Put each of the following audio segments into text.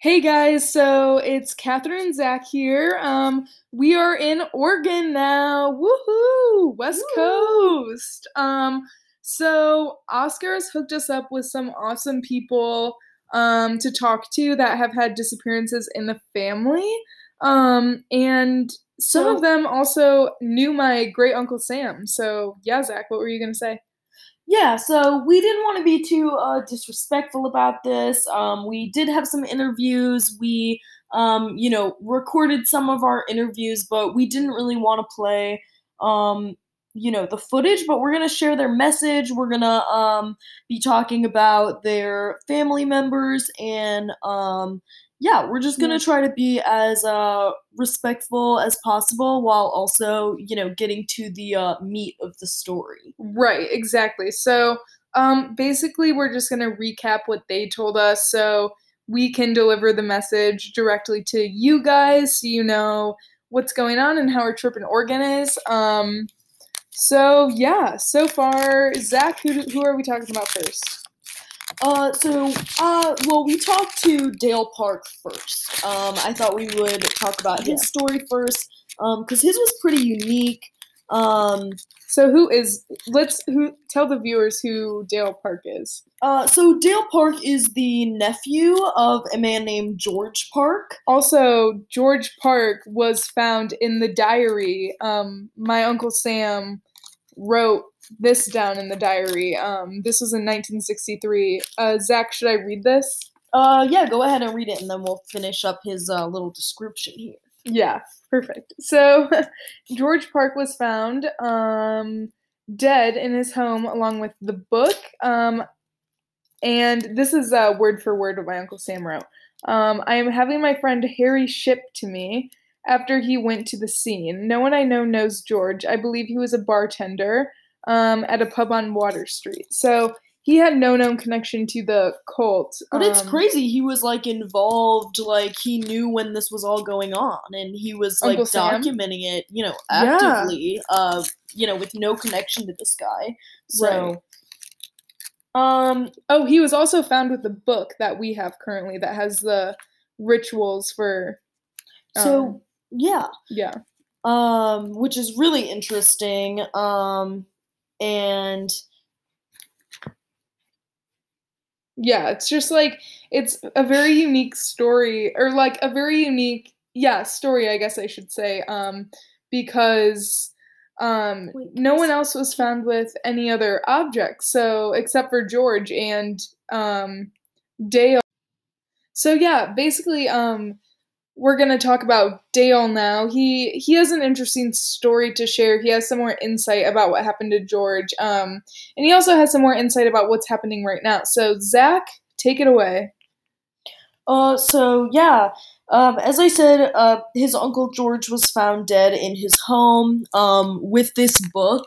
Hey guys, so it's Catherine and Zack here. Um, we are in Oregon now. Woohoo! West Woo! Coast. Um, so Oscar has hooked us up with some awesome people um, to talk to that have had disappearances in the family. Um, and some So- of them also knew my great uncle Sam. So yeah, Zack, what were you gonna say? Yeah, so we didn't want to be too uh, disrespectful about this. Um, we did have some interviews. We, um, you know, recorded some of our interviews, but we didn't really want to play, um, you know, the footage. But we're gonna share their message. We're gonna um, be talking about their family members, and um, yeah, we're just gonna Yeah. try to be as uh, respectful as possible while also, you know, getting to the uh, meat of the story. Right, exactly. So, um, basically, we're just going to recap what they told us so we can deliver the message directly to you guys so you know what's going on and how our trip in Oregon is. Um, so, yeah, so far, Zack, who, who are we talking about first? Uh, so, uh, well, we talked to Dale Park first. Um, I thought we would talk about his story first, um, because his was pretty unique. Um, So, who is, let's who tell the viewers who Dale Park is. uh, so Dale Park is the nephew of a man named George Park. Also, George Park was found in the diary. Um, my uncle Sam wrote this down in the diary. Um, this was in 1963. Uh, Zack, should I read this? Uh, yeah, go ahead and read it, and then we'll finish up his uh, little description here. Yeah, perfect. So, George Park was found um, dead in his home along with the book. Um, and this is uh, word for word what my Uncle Sam wrote. Um, I am having my friend Harry shipped to me after he went to the scene. No one I know knows George. I believe he was a bartender um, at a pub on Water Street. So, he had no known connection to the cult. But it's um, crazy. He was like involved, like he knew when this was all going on, and he was like Uncle Sam? documenting it, you know, actively. Yeah. Uh, you know, with no connection to this guy. So, Right. um, Oh, he was also found with the book that we have currently that has the rituals for. so um, yeah, yeah, um, which is really interesting. Um, and yeah, it's just like it's a very unique story, or like a very unique, yeah, story. I guess I should say, um, because um, no one else was found with any other objects, so except for George and um, Dale. So yeah, basically, um, we're gonna talk about Dale now. He he has an interesting story to share. He has some more insight about what happened to George, um, and he also has some more insight about what's happening right now. So Zack, take it away. Uh, so yeah, um, as I said, uh, his uncle George was found dead in his home, um, with this book.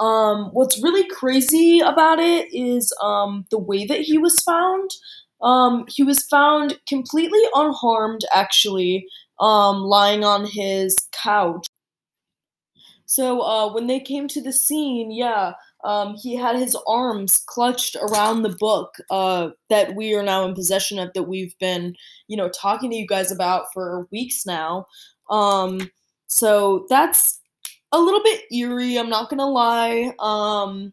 Um, what's really crazy about it is, um, the way that he was found. Um, he was found completely unharmed, actually, um, lying on his couch. So, uh, when they came to the scene, yeah, um, he had his arms clutched around the book uh, that we are now in possession of that we've been you know talking to you guys about for weeks now um, so that's a little bit eerie i'm not gonna lie um,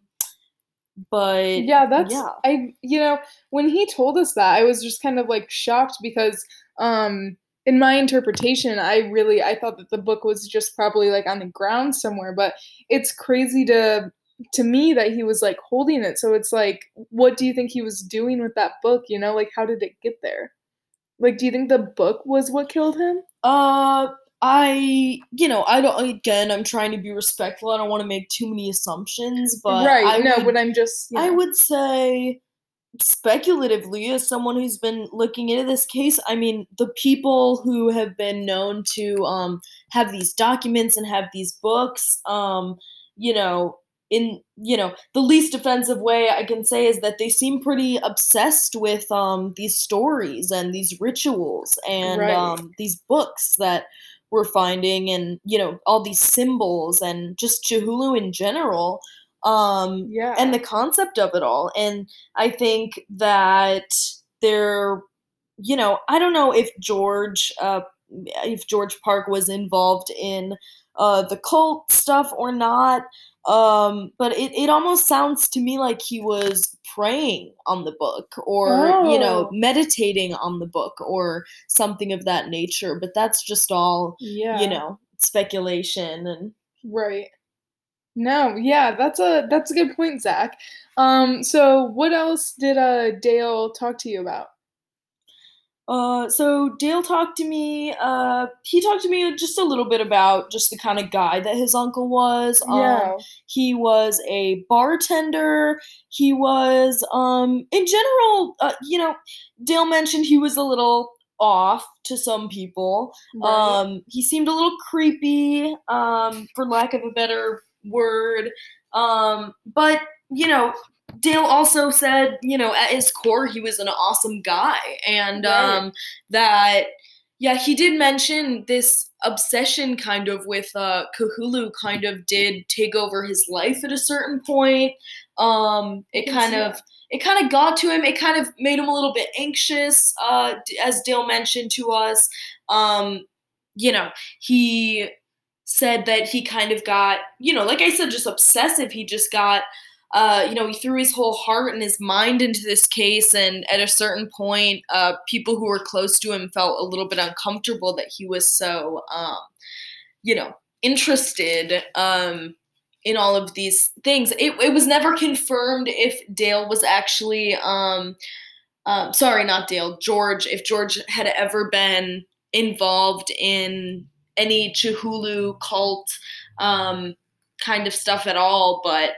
but Yeah, that's yeah I you know, when he told us that, I was just kind of like shocked because um in my interpretation, I really I thought that the book was just probably like on the ground somewhere, but it's crazy to to me that he was like holding it. So it's like what do you think he was doing with that book, you know? Like how did it get there? Like do you think the book was what killed him? uh i you know i don't again i'm trying to be respectful i don't want to make too many assumptions but right. I no, would, but I'm just you I would say speculatively as someone who's been looking into this case i mean the people who have been known to um, have these documents and have these books um, you know in you know the least offensive way i can say is that they seem pretty obsessed with um, these stories and these rituals and Right. um, these books that we're finding and you know all these symbols and just Cthulhu in general um, Yeah. and the concept of it all. And I think that there, you know, I don't know if George, uh, if George Park was involved in uh, the cult stuff or not. Um, but it, it almost sounds to me like he was praying on the book or, you know, Oh. meditating on the book or something of that nature. But that's just all, yeah. you know, speculation and Right. No, yeah, that's a that's a good point, Zack. Um, so what else did uh Dale talk to you about? Uh, so Dale talked to me. Uh, he talked to me just a little bit about just the kind of guy that his uncle was. Um, Yeah. he was a bartender. He was, um, in general, uh, you know, Dale mentioned he was a little off to some people. Right. Um, he seemed a little creepy, um, for lack of a better word. Um, but you know, Dale also said, you know, at his core, he was an awesome guy, and Right. um, that yeah, he did mention this obsession kind of with uh, Cthulhu kind of did take over his life at a certain point. Um, it kind of it kind of got to him. It kind of made him a little bit anxious, uh, as Dale mentioned to us. Um, you know, he said that he kind of got, you know, like I said, just obsessive. He just got, uh, you know, he threw his whole heart and his mind into this case. And at a certain point, uh, people who were close to him felt a little bit uncomfortable that he was so, um, you know, interested um, in all of these things. It, it was never confirmed if Dale was actually, um, um, sorry, not Dale, George, if George had ever been involved in any Cthulhu cult um, kind of stuff at all. But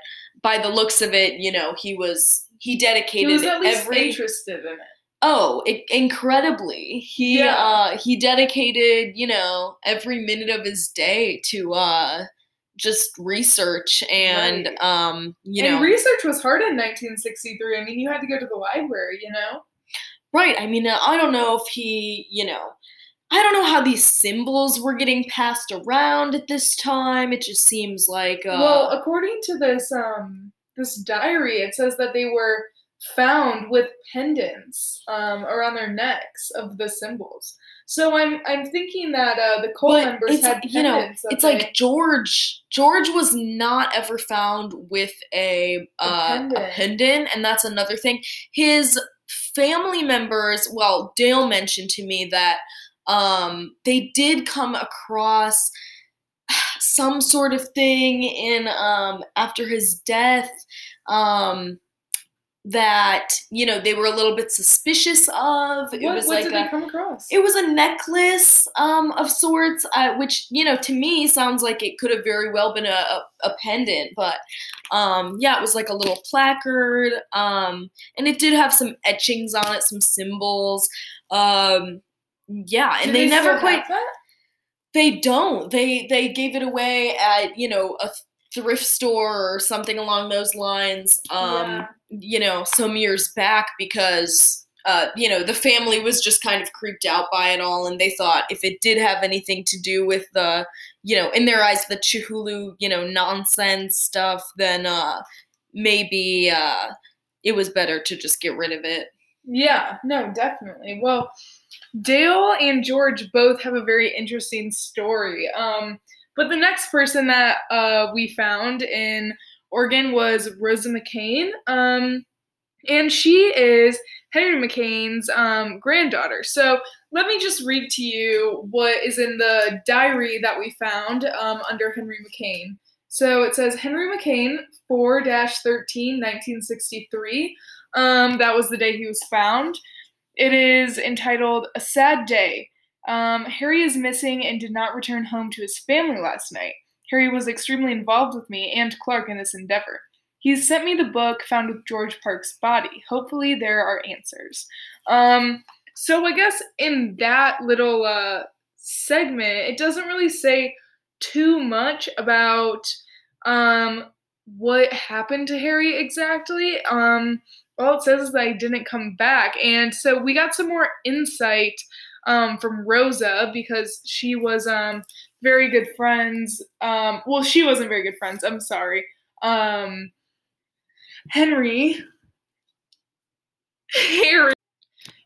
by the looks of it, you know, he was he dedicated he was at least every interested in it. Oh, i incredibly. He Yeah. uh he dedicated, you know, every minute of his day to uh just research and Right. um you and know research was hard in 1963. I mean, you had to go to the library, you know. right. I mean, uh, I don't know if he, you know, I don't know how these symbols were getting passed around at this time. It just seems like uh well, according to this um this diary, it says that they were found with pendants um around their necks of the symbols. So I'm I'm thinking that uh, the cult But members had you know, it's they- like George. George was not ever found with a uh, a pendant. pendant, and that's another thing. His family members. Well, Dale mentioned to me that um, they did come across some sort of thing in um, after his death. Um, that you know they were a little bit suspicious of. It what, was what like did a, they come across? it was a necklace um, of sorts, uh, which you know to me sounds like it could have very well been a, a, a pendant, but um, yeah, it was like a little placard, um, and it did have some etchings on it, some symbols. Um, yeah, and Do they, never quite they don't. They they gave it away at you know a thrift store or something along those lines. Um, Yeah. you know, some years back because uh, you know the family was just kind of creeped out by it all, and they thought if it did have anything to do with the you know in their eyes the Cthulhu you know nonsense stuff, then uh, maybe uh, it was better to just get rid of it. Yeah, no, definitely. Well, Dale and George both have a very interesting story. Um, but the next person that uh, we found in Oregon was Rosa McCain. Um, and she is Henry McCain's um, granddaughter. So let me just read to you what is in the diary that we found um, under Henry McCain. So it says Henry McCain, 4 13, 1963. Um, that was the day he was found. It is entitled A Sad Day. Um, Harry is missing and did not return home to his family last night. Harry was extremely involved with me and Clark in this endeavor. He sent me the book found with George Park's body. Hopefully, there are answers. Um, so, I guess in that little uh, segment, it doesn't really say too much about um, what happened to Harry exactly. Um, all it says is that he didn't come back. And so we got some more insight um, from Rosa because she was um, very good friends. Um, well, she wasn't very good friends. I'm sorry. um, Henry, Harry.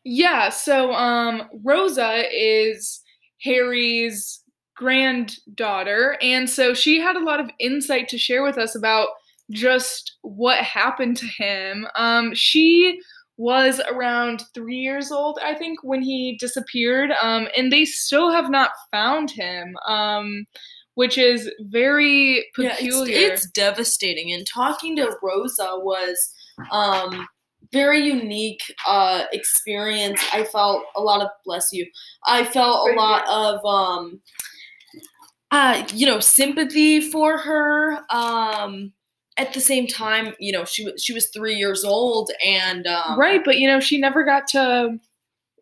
Yeah, so um, Rosa is Harry's granddaughter, and so she had a lot of insight to share with us about just what happened to him. Um, she was around three years old, I think, when he disappeared, um, and they still have not found him, um, which is very peculiar. Yeah, it's, it's, devastating. And talking to Rosa was um, very unique uh, experience. I felt a lot of bless you. I felt a lot of um, uh, you know sympathy for her. Um, at the same time, you know, she was she was three years old, and um, right, but you know, she never got to.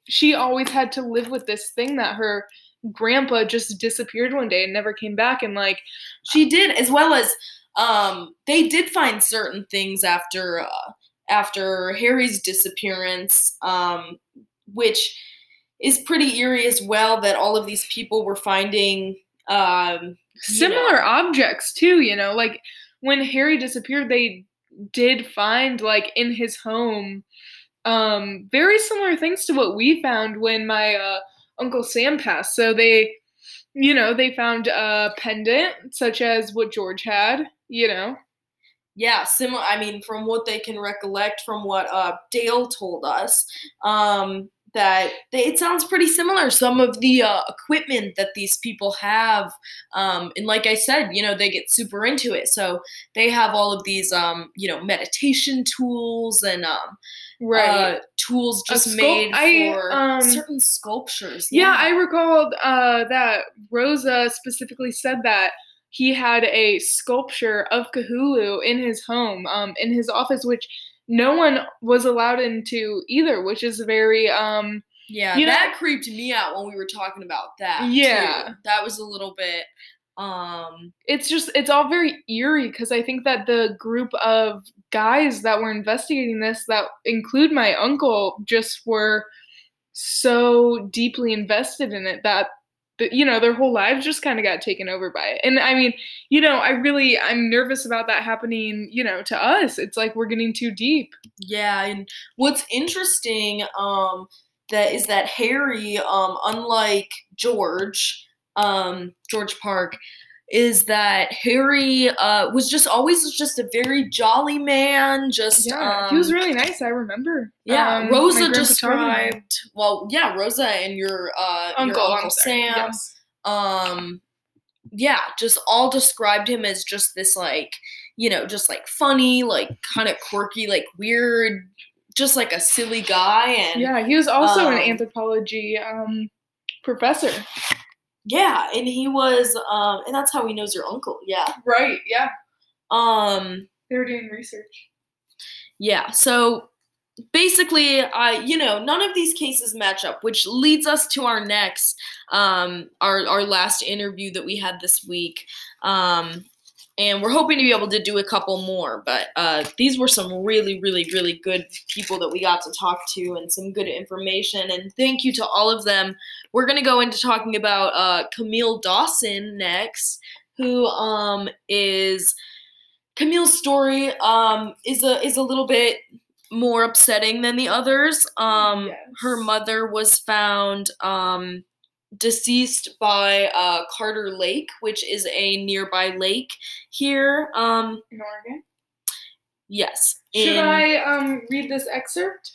She always had to live with this thing that her grandpa just disappeared one day and never came back, and like she did, as well as um, they did find certain things after uh, after Harry's disappearance, um, which is pretty eerie as well. That all of these people were finding um, similar know. objects too. You know, like when Harry disappeared, they did find like in his home um very similar things to what we found when my uh, uncle Sam passed. So they you know, they found a pendant such as what George had, you know. Yeah, similar I mean from what they can recollect from what uh Dale told us, um that they, it sounds pretty similar. Some of the uh, equipment that these people have, um, and like I said, you know, they get super into it. So they have all of these, um, you know, meditation tools and um, right. Uh, tools just sculpt- made for I, um, certain sculptures. Yeah. yeah, I recalled uh, that Rosa specifically said that he had a sculpture of Cthulhu in his home, um, in his office, which no one was allowed into either, which is very um yeah, you that know, creeped me out when we were talking about that. Yeah. Too. That was a little bit um it's just it's all very eerie because I think that the group of guys that were investigating this that include my uncle just were so deeply invested in it that you know their whole lives just kind of got taken over by it. And i mean you know i really i'm nervous about that happening you know to us. It's like we're getting too deep. Yeah and what's interesting um that is that harry um unlike george um george park is that Harry uh, was just always just a very jolly man. Just yeah, um, he was really nice. I remember. Yeah, um, Rosa described. Well, yeah, Rosa and your uh, uncle, your uncle Sam. Yes. Um, yeah, just all described him as just this like you know just like funny, like kind of quirky, like weird, just like a silly guy. And yeah, he was also um, an anthropology um, professor. Yeah, and he was, um, and that's how he knows your uncle. Yeah. Right. Yeah. Um, they were doing research. Yeah. So basically, I, you know, none of these cases match up, which leads us to our next, um, our our last interview that we had this week. Um, and we're hoping to be able to do a couple more but uh, these were some really really really good people that we got to talk to and some good information and thank you to all of them we're going to go into talking about uh, camille dawson next who um, is camille's story um, is a is a little bit more upsetting than the others um, yes. her mother was found um, deceased by uh, Carter Lake, which is a nearby lake here. Um, in Oregon? Yes. Should in, I um, read this excerpt?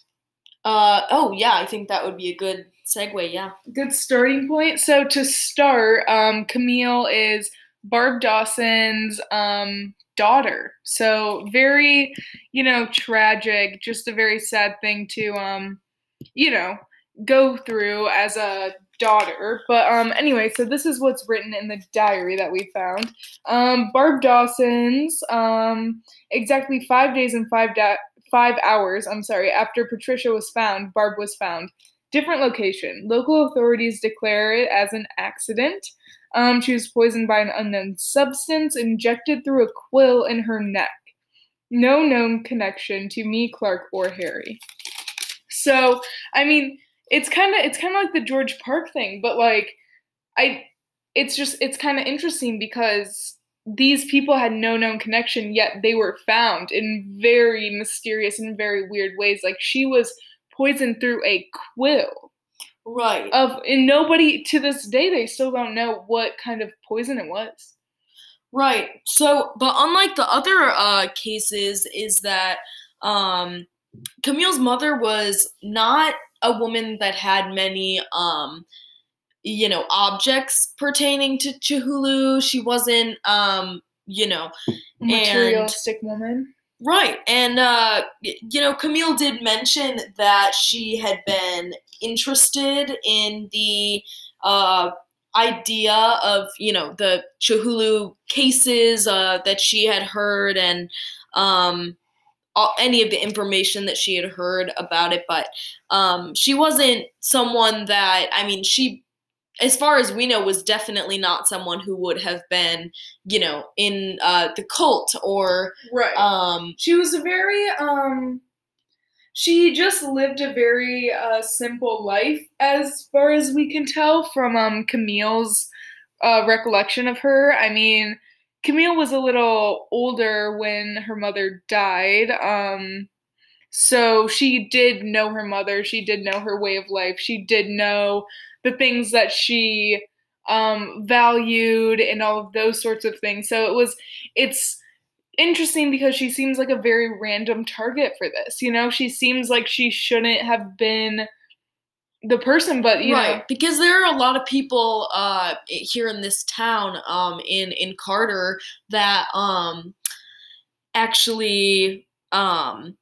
Uh, oh, yeah, I think that would be a good segue, yeah. Good starting point. So to start, um, Camille is Barb Dawson's um, daughter. So very, you know, tragic, just a very sad thing to, um, you know, go through as a daughter. But um, anyway, so this is what's written in the diary that we found. Um, Barb Dawson's um, exactly five days and five da- five hours. I'm sorry. After Patricia was found, Barb was found. Different location. Local authorities declare it as an accident. Um, she was poisoned by an unknown substance injected through a quill in her neck. No known connection to me, Clark, or Harry. So, I mean, it's kind of it's kind of like the George Park thing, but like I it's just it's kind of interesting because these people had no known connection, yet they were found in very mysterious and very weird ways. Like she was poisoned through a quill. Right. Of and nobody to this day they still don't know what kind of poison it was. Right. So, but unlike the other uh, cases, is that um, Camille's mother was not a woman that had many, um, you know, objects pertaining to Cthulhu. She wasn't, um, you know, Materialistic woman. Right. And, uh, you know, Camille did mention that she had been interested in the uh, idea of, you know, the Cthulhu cases uh, that she had heard and um, all, any of the information that she had heard about it. But um, she wasn't someone that, I mean, she as far as we know, was definitely not someone who would have been, you know, in uh, the cult or Right. um, she was a very um she just lived a very uh simple life as far as we can tell from um Camille's uh recollection of her. I mean, Camille was a little older when her mother died. Um so she did know her mother, she did know her way of life. She did know the things that she um valued and all of those sorts of things. So it was it's interesting because she seems like a very random target for this. You know, she seems like she shouldn't have been the person, but you right know, because there are a lot of people uh, here in this town um, in in Carter that um, actually um,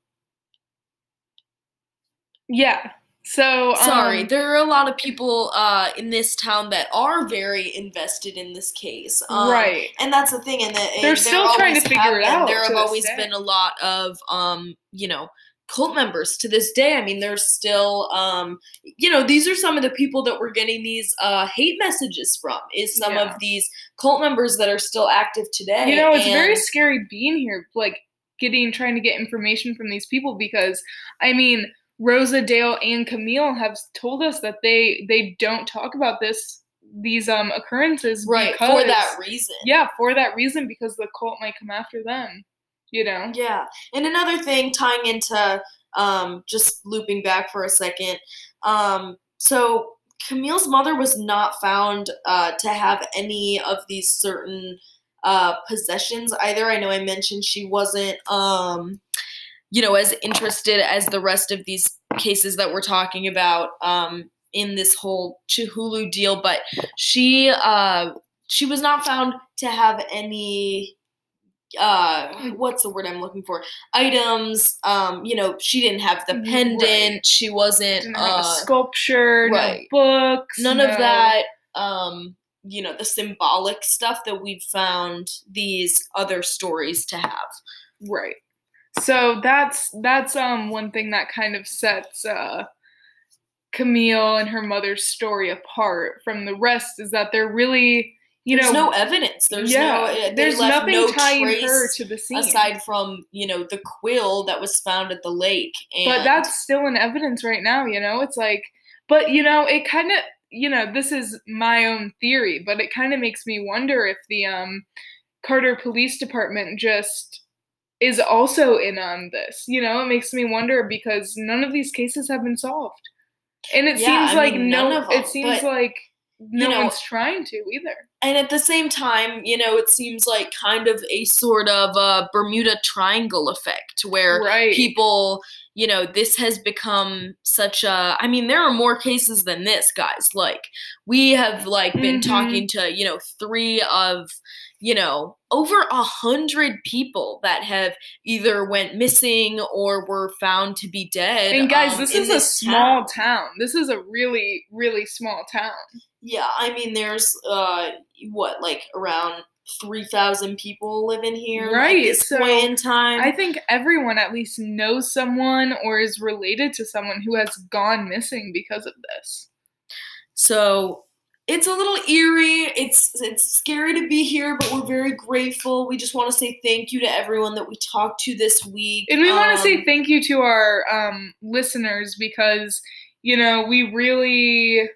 yeah. So sorry um, there are a lot of people uh, in this town that are very invested in this case um, right. and that's the thing and They're still trying to figure have it out there have always day. been a lot of um, you know cult members to this day. I mean there's still um, you know these are some of the people that we're getting these uh, hate messages from is some Yeah. of these cult members that are still active today. You know, it's very scary being here, like getting trying to get information from these people because I mean, Rosa Dale and Camille have told us that they they don't talk about this these um occurrences right because for that reason. Yeah for that reason because the cult might come after them you know Yeah. And another thing tying into um, just looping back for a second. Um, so Camille's mother was not found uh, to have any of these certain uh, possessions either. I know I mentioned she wasn't, um, you know, as interested as the rest of these cases that we're talking about um, in this whole Cthulhu deal, but she uh, she was not found to have any uh what's the word i'm looking for items um you know she didn't have the Right. pendant she wasn't Didn't have a uh sculpture right. no books none no- of that um you know the symbolic stuff that we've found these other stories to have Right. So that's that's um one thing that kind of sets uh Camille and her mother's story apart from the rest is that they're really you there's know no evidence there's yeah, no eh, there's nothing no tying trace her to the scene. aside from you know the quill that was found at the lake and but that's still in evidence right now, you know? It's like but you know, it kind of you know, this is my own theory, but it kind of makes me wonder if the um Carter Police Department just is also in on this. You know, it makes me wonder because none of these cases have been solved. And it Yeah, seems I like mean, no none of it seems but, like no know, one's trying to either. And at the same time, you know, it seems like kind of a sort of a Bermuda Triangle effect where Right. people, you know, this has become such a I mean, there are more cases than this, guys. Like we have like been Mhm. talking to, you know, three of you know over a hundred people that have either went missing or were found to be dead And guys, um, this is a this small town. town. This is a really, really small town. Yeah, I mean, there's uh, what like around three thousand people living here Right, so in time. I think everyone at least knows someone or is related to someone who has gone missing because of this. so it's a little eerie. It's it's scary to be here, but we're very grateful. We just want to say thank you to everyone that we talked to this week. And we want to say Um, thank you to our um, listeners because, you know, we really,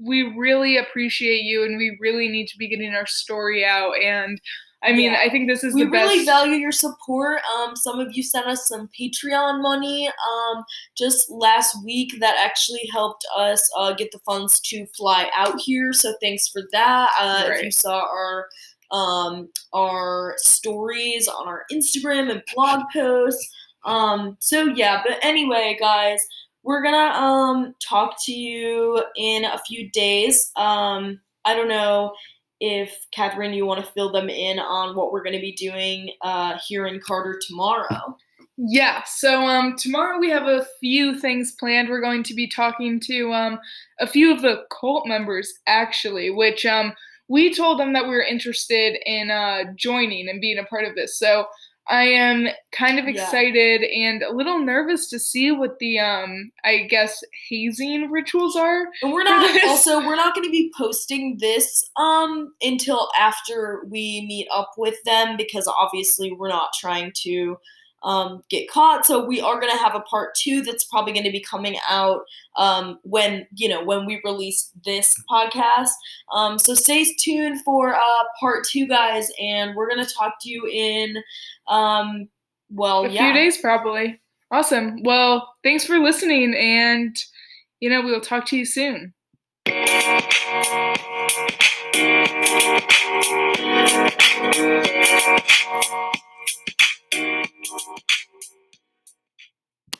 we really appreciate you and we really need to be getting our story out. And I mean, Yeah. I think this is we the best. We really value your support. Um, some of you sent us some Patreon money um, just last week that actually helped us uh, get the funds to fly out here. So thanks for that. Uh, If you saw our um, our stories on our Instagram and blog posts. Um, so yeah, but anyway, guys, we're gonna um, talk to you in a few days. Um, I don't know if Catherine, you want to fill them in on what we're to be doing uh, here in Carter tomorrow. Yeah, so um tomorrow we have a few things planned. We're going to be talking to um a few of the cult members actually, which um we told them that we were interested in uh joining and being a part of this. So I am kind of Yeah. excited and a little nervous to see what the um I guess hazing rituals are. And we're not also we're not going to be posting this um until after we meet up with them because obviously we're not trying to um, get caught. So we are going to have a part two that's probably going to be coming out um, when you know when we release this podcast. Um, so stay tuned for uh, part two, guys, and we're going to talk to you in um, well, a yeah. few days probably. Awesome. Well, thanks for listening, and you know we will talk to you soon oh you.